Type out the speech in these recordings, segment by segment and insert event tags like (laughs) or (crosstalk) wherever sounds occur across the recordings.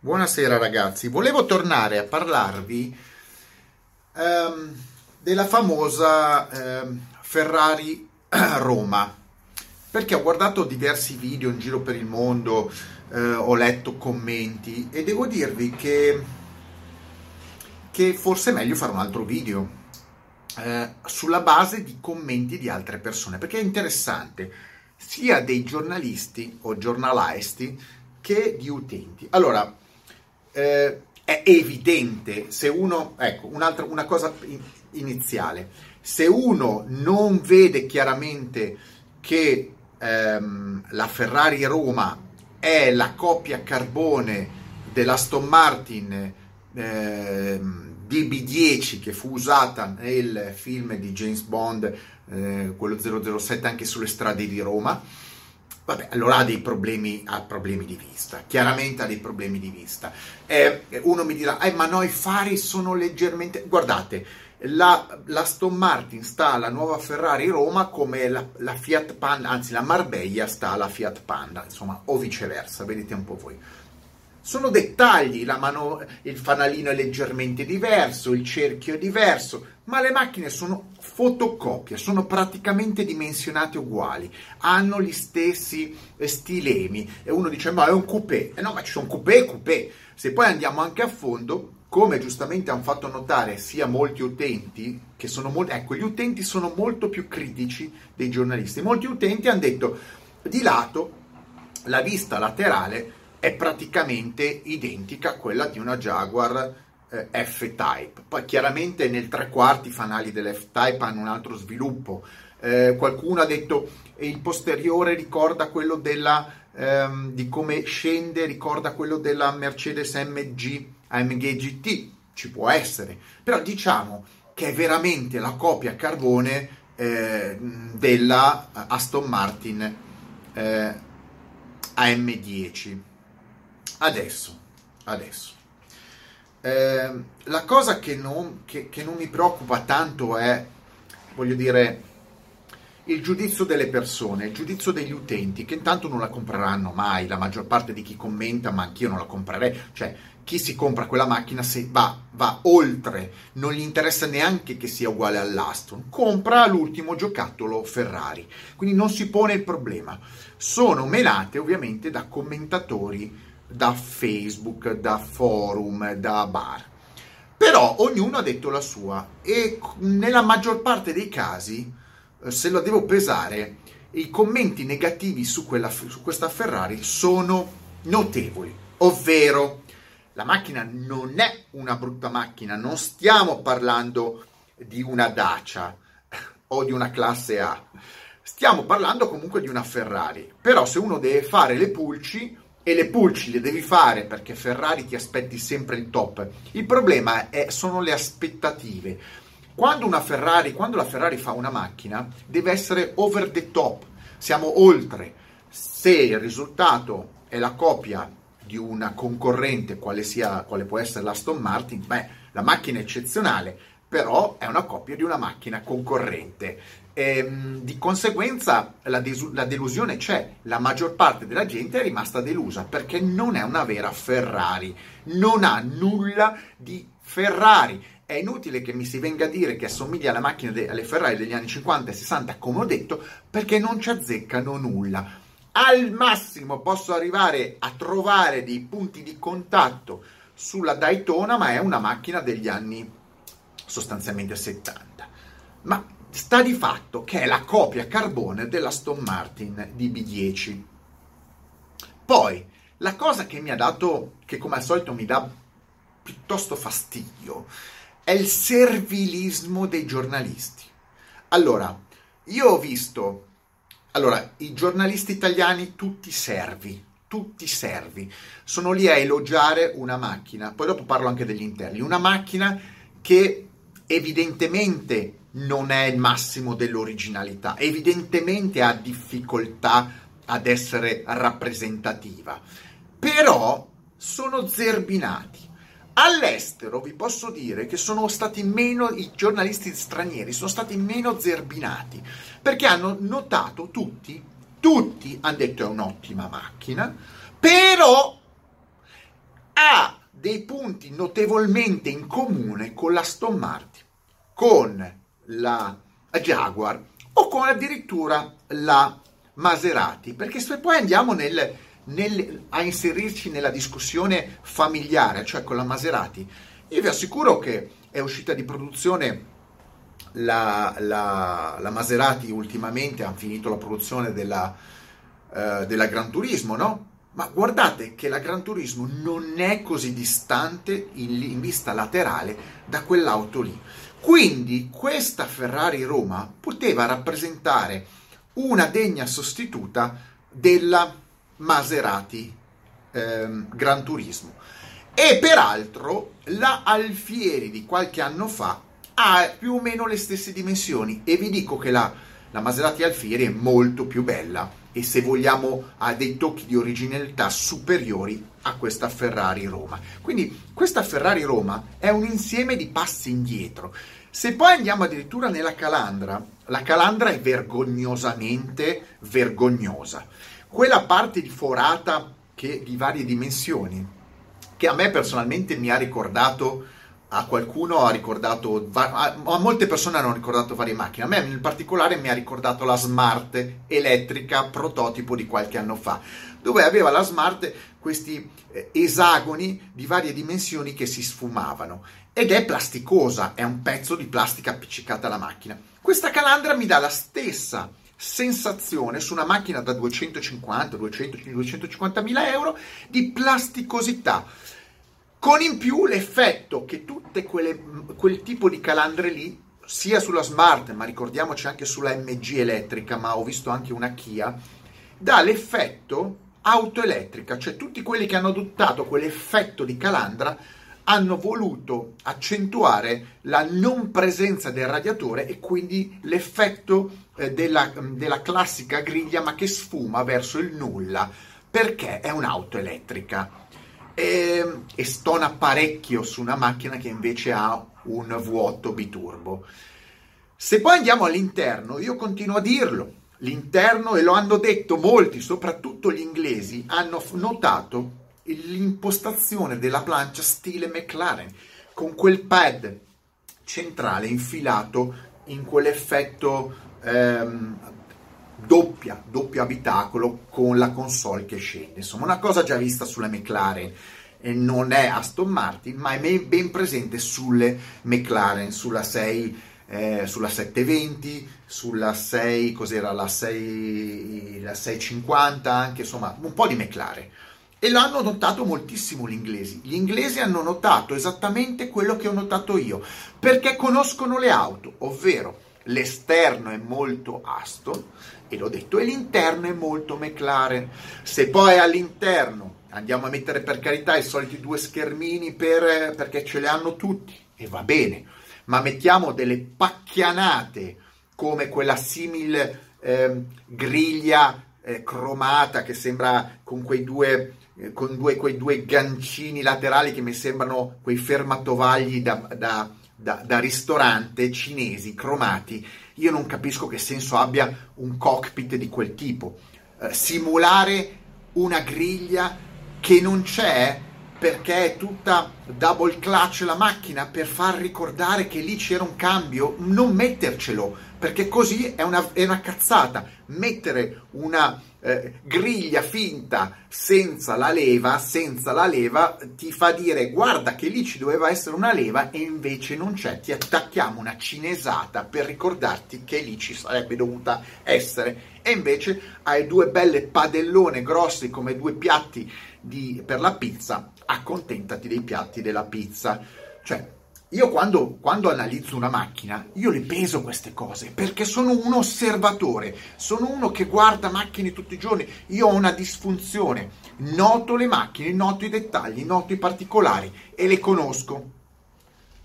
Buonasera ragazzi, volevo tornare a parlarvi ehm, della famosa ehm, Ferrari (clears throat) Roma, perché ho guardato diversi video in giro per il mondo, eh, ho letto commenti e devo dirvi che, che forse è meglio fare un altro video eh, sulla base di commenti di altre persone, perché è interessante, sia dei giornalisti o giornalisti che di utenti. Allora, eh, è evidente se uno, ecco, un'altra, una cosa iniziale, se uno non vede chiaramente che ehm, la Ferrari Roma è la coppia carbone dell'Aston Martin eh, DB10 che fu usata nel film di James Bond, eh, quello 007 anche sulle strade di Roma, Vabbè, allora ha dei problemi, ha problemi di vista, chiaramente ha dei problemi di vista. Eh, uno mi dirà, eh, ma no, i fari sono leggermente... Guardate, la, la Aston Martin sta alla nuova Ferrari Roma come la, la Fiat Panda, anzi la Marbella sta alla Fiat Panda, insomma, o viceversa, vedete un po' voi. Sono dettagli, mano, il fanalino è leggermente diverso, il cerchio è diverso, ma le macchine sono fotocopie, sono praticamente dimensionate uguali, hanno gli stessi stilemi. E uno dice ma è un coupé, eh no ma ci sono coupé e coupé, se poi andiamo anche a fondo, come giustamente hanno fatto notare sia molti utenti, che sono molti, ecco gli utenti sono molto più critici dei giornalisti, molti utenti hanno detto di lato la vista laterale è praticamente identica a quella di una Jaguar eh, F-Type. Poi chiaramente nel tre quarti i fanali dell'F-Type hanno un altro sviluppo. Eh, qualcuno ha detto che il posteriore ricorda quello della, ehm, di come scende, ricorda quello della Mercedes MG AMG GT. Ci può essere, però diciamo che è veramente la copia carbone eh, della Aston Martin eh, AM10. Adesso, adesso. Eh, la cosa che non, che, che non mi preoccupa tanto è, voglio dire, il giudizio delle persone, il giudizio degli utenti, che intanto non la compreranno mai, la maggior parte di chi commenta, ma anch'io non la comprerei, cioè chi si compra quella macchina se va, va oltre, non gli interessa neanche che sia uguale all'Aston, compra l'ultimo giocattolo Ferrari, quindi non si pone il problema. Sono menate ovviamente da commentatori da Facebook, da forum, da bar. Però ognuno ha detto la sua e nella maggior parte dei casi, eh, se lo devo pesare, i commenti negativi su, quella, su questa Ferrari sono notevoli, ovvero la macchina non è una brutta macchina, non stiamo parlando di una Dacia (laughs) o di una classe A, stiamo parlando comunque di una Ferrari, però se uno deve fare le pulci e le pulci le devi fare perché Ferrari ti aspetti sempre il top. Il problema è, sono le aspettative. Quando Ferrari, quando la Ferrari fa una macchina, deve essere over the top. Siamo oltre. Se il risultato è la copia di una concorrente, quale, sia, quale può essere l'Aston Martin, beh, la macchina è eccezionale, però è una copia di una macchina concorrente. E, ehm, di conseguenza la, desu- la, delusione c'è, la maggior parte della gente è rimasta delusa perché non è una vera Ferrari, non ha nulla di Ferrari. È inutile che mi si venga a dire che assomiglia alla macchina de- alle Ferrari degli anni 50 e 60, come ho detto, perché non ci azzeccano nulla. Al massimo posso arrivare a trovare dei punti di contatto sulla Daytona, ma è una macchina degli anni sostanzialmente 70. Ma sta di fatto che è la copia carbone della Stone Martin DB10. Poi, la cosa che mi ha dato, che come al solito mi dà piuttosto fastidio, è il servilismo dei giornalisti. Allora, io ho visto, allora, i giornalisti italiani tutti servi, tutti servi, sono lì a elogiare una macchina, poi dopo parlo anche degli interni, una macchina che evidentemente non è il massimo dell'originalità, evidentemente ha difficoltà ad essere rappresentativa, però sono zerbinati. All'estero vi posso dire che sono stati meno, i giornalisti stranieri sono stati meno zerbinati, perché hanno notato tutti, tutti hanno detto è un'ottima macchina, però dei punti notevolmente in comune con la Martin, con la Jaguar o con addirittura la Maserati, perché se poi andiamo nel, nel, a inserirci nella discussione familiare, cioè con la Maserati, io vi assicuro che è uscita di produzione la, la, la Maserati ultimamente, ha finito la produzione della, uh, della Gran Turismo, no? Ma guardate che la Gran Turismo non è così distante in, in vista laterale da quell'auto lì. Quindi questa Ferrari Roma poteva rappresentare una degna sostituta della Maserati ehm, Gran Turismo. E peraltro la Alfieri di qualche anno fa ha più o meno le stesse dimensioni e vi dico che la, la Maserati Alfieri è molto più bella e se vogliamo ha dei tocchi di originalità superiori a questa Ferrari Roma. Quindi questa Ferrari Roma è un insieme di passi indietro. Se poi andiamo addirittura nella Calandra, la Calandra è vergognosamente vergognosa. Quella parte di forata che, di varie dimensioni, che a me personalmente mi ha ricordato a qualcuno ha ricordato, a, molte persone hanno ricordato varie macchine, a me in particolare mi ha ricordato la Smart elettrica prototipo di qualche anno fa, dove aveva la Smart questi eh, esagoni di varie dimensioni che si sfumavano. Ed è plasticosa, è un pezzo di plastica appiccicata alla macchina. Questa calandra mi dà la stessa sensazione su una macchina da 250, 200, 250 mila euro di plasticosità con in più l'effetto che tutte quelle, quel tipo di calandre lì, sia sulla Smart, ma ricordiamoci anche sulla MG elettrica, ma ho visto anche una Kia, dà l'effetto auto elettrica, cioè tutti quelli che hanno adottato quell'effetto di calandra hanno voluto accentuare la non presenza del radiatore e quindi l'effetto eh, della, della classica griglia ma che sfuma verso il nulla perché è un'auto elettrica e, e stona parecchio su una macchina che invece ha un vuoto biturbo. Se poi andiamo all'interno, io continuo a dirlo, l'interno, e lo hanno detto molti, soprattutto gli inglesi, hanno notato l'impostazione della plancia stile McLaren, con quel pad centrale infilato in quell'effetto ehm, doppia, doppio abitacolo con la console che scende. Insomma, una cosa già vista sulle McLaren. E non è Aston Martin, ma è ben presente sulle McLaren, sulla 6, eh, sulla 720, sulla 6, cos'era la 6, la 650, anche insomma un po' di McLaren. E l'hanno notato moltissimo gli inglesi. Gli inglesi hanno notato esattamente quello che ho notato io, perché conoscono le auto, ovvero l'esterno è molto Aston, e l'ho detto, e l'interno è molto McLaren. Se poi all'interno andiamo a mettere per carità i soliti due schermini per, perché ce le hanno tutti, e va bene, ma mettiamo delle pacchianate come quella simile eh, griglia eh, cromata che sembra con quei due eh, con due, quei due gancini laterali che mi sembrano quei fermatovagli da, da, da, da ristorante cinesi cromati io non capisco che senso abbia un cockpit di quel tipo. Eh, simulare una griglia che non c'è perché è tutta double clutch la macchina per far ricordare che lì c'era un cambio, non mettercelo, perché così è una, è una cazzata. Mettere una eh, griglia finta senza la leva, senza la leva, ti fa dire guarda che lì ci doveva essere una leva e invece non c'è, ti attacchiamo una cinesata per ricordarti che lì ci sarebbe dovuta essere e invece hai due belle padellone grossi come due piatti di, per la pizza, accontentati dei piatti della pizza. Cioè, io quando, quando, analizzo una macchina, io le peso queste cose perché sono un osservatore, sono uno che guarda macchine tutti i giorni, io ho una disfunzione, noto le macchine, noto i dettagli, noto i particolari e le conosco.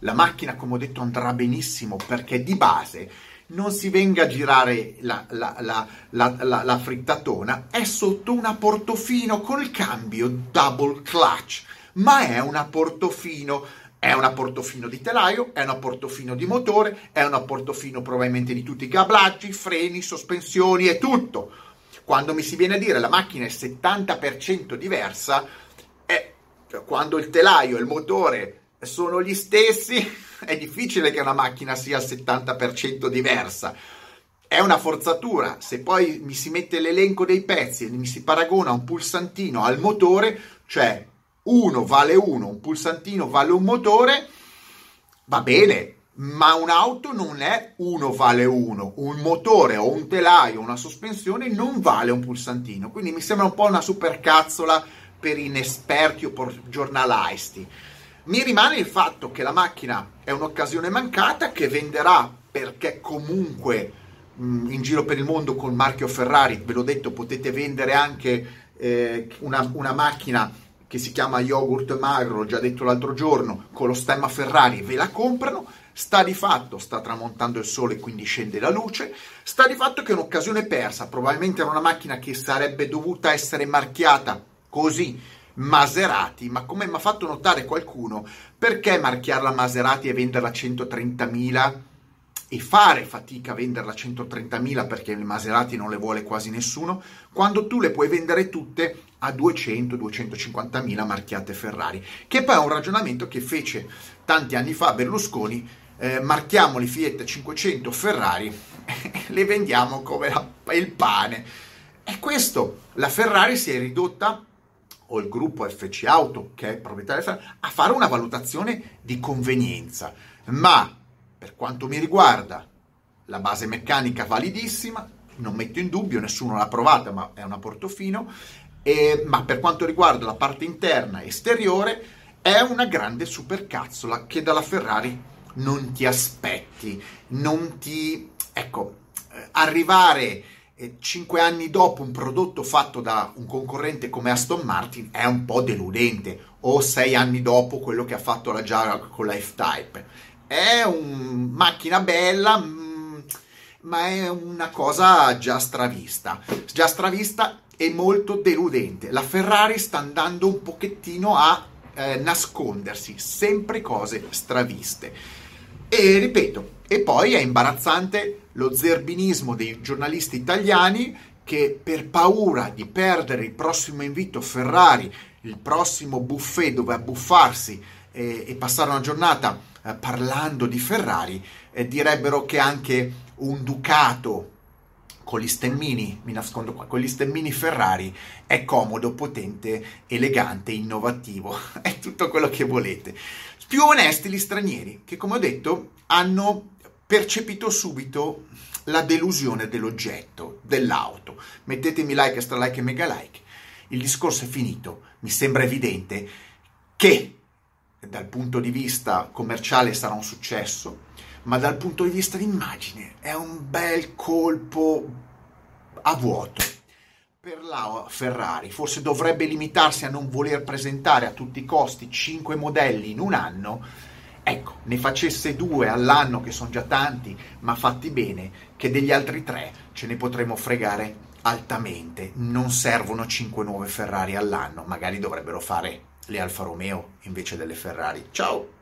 La macchina, come ho detto, andrà benissimo perché di base non si venga a girare la, la, la, la frittatona, è sotto una portofino col cambio double clutch, ma è una portofino è un portofino di telaio, è un portofino di motore, è un portofino probabilmente di tutti i cablaggi, freni, sospensioni e tutto. Quando mi si viene a dire la macchina è 70% diversa, è quando il telaio il motore sono gli stessi, (laughs) è difficile che una macchina sia al 70% diversa. È una forzatura. Se poi mi si mette l'elenco dei pezzi e mi si paragona un pulsantino al motore, cioè uno vale uno, un pulsantino vale un motore, va bene, ma un'auto non è uno vale uno, un motore o un telaio, una sospensione non vale un pulsantino, quindi mi sembra un po' una supercazzola per inesperti o per giornalisti. Mi rimane il fatto che la macchina è un'occasione mancata che venderà perché comunque mh, in giro per il mondo col marchio Ferrari, ve l'ho detto, potete vendere anche eh, una, una macchina che si chiama yogurt magro, l'ho già detto l'altro giorno, con lo stemma Ferrari, ve la comprano, sta di fatto, sta tramontando il sole quindi scende la luce, sta di fatto che è un'occasione persa, probabilmente era una macchina che sarebbe dovuta essere marchiata così Maserati, ma come mi ha fatto notare qualcuno, perché marchiarla Maserati e venderla a 130.000 e fare fatica a venderla a 130.000 perché le Maserati non le vuole quasi nessuno, quando tu le puoi vendere tutte a 200-250.000 marchiate Ferrari, che poi è un ragionamento che fece tanti anni fa Berlusconi, eh, marchiamo le Fiat 500 Ferrari, (laughs) le vendiamo come la, il pane. E questo, la Ferrari si è ridotta o il gruppo FC Auto, che è proprietario Ferrari, a fare una valutazione di convenienza. Ma per quanto mi riguarda, la base meccanica validissima, non metto in dubbio, nessuno l'ha provata, ma è una Portofino, e, ma per quanto riguarda la parte interna e esteriore, è una grande supercazzola che dalla Ferrari non ti aspetti, non ti... ecco, eh, arrivare cinque anni dopo un prodotto fatto da un concorrente come Aston Martin è un po' deludente, o sei anni dopo quello che ha fatto la Jaguar con la F-Type. È una macchina bella, mm, ma è una cosa già stravista, già stravista e molto deludente. La Ferrari sta andando un pochettino a eh, nascondersi, sempre cose straviste. E ripeto, e poi è imbarazzante lo zerbinismo dei giornalisti italiani che per paura di perdere il prossimo invito Ferrari, il prossimo buffet dove abbuffarsi e, e passare una giornata eh, parlando di Ferrari, eh, direbbero che anche un Ducato con gli stemmini, mi nascondo qua, con gli stemmini Ferrari è comodo, potente, elegante, innovativo, (laughs) è tutto quello che volete. Più onesti gli stranieri, che come ho detto hanno percepito subito la delusione dell'oggetto, dell'auto. Mettetemi like, extra like e mega like. Il discorso è finito. Mi sembra evidente che dal punto di vista commerciale sarà un successo, ma dal punto di vista di immagine è un bel colpo a vuoto per la Ferrari. Forse dovrebbe limitarsi a non voler presentare a tutti i costi 5 modelli in un anno ecco, ne facesse due all'anno, che sono già tanti, ma fatti bene, che degli altri tre ce ne potremmo fregare altamente. Non servono cinque nuove Ferrari all'anno, magari dovrebbero fare le Alfa Romeo invece delle Ferrari. Ciao!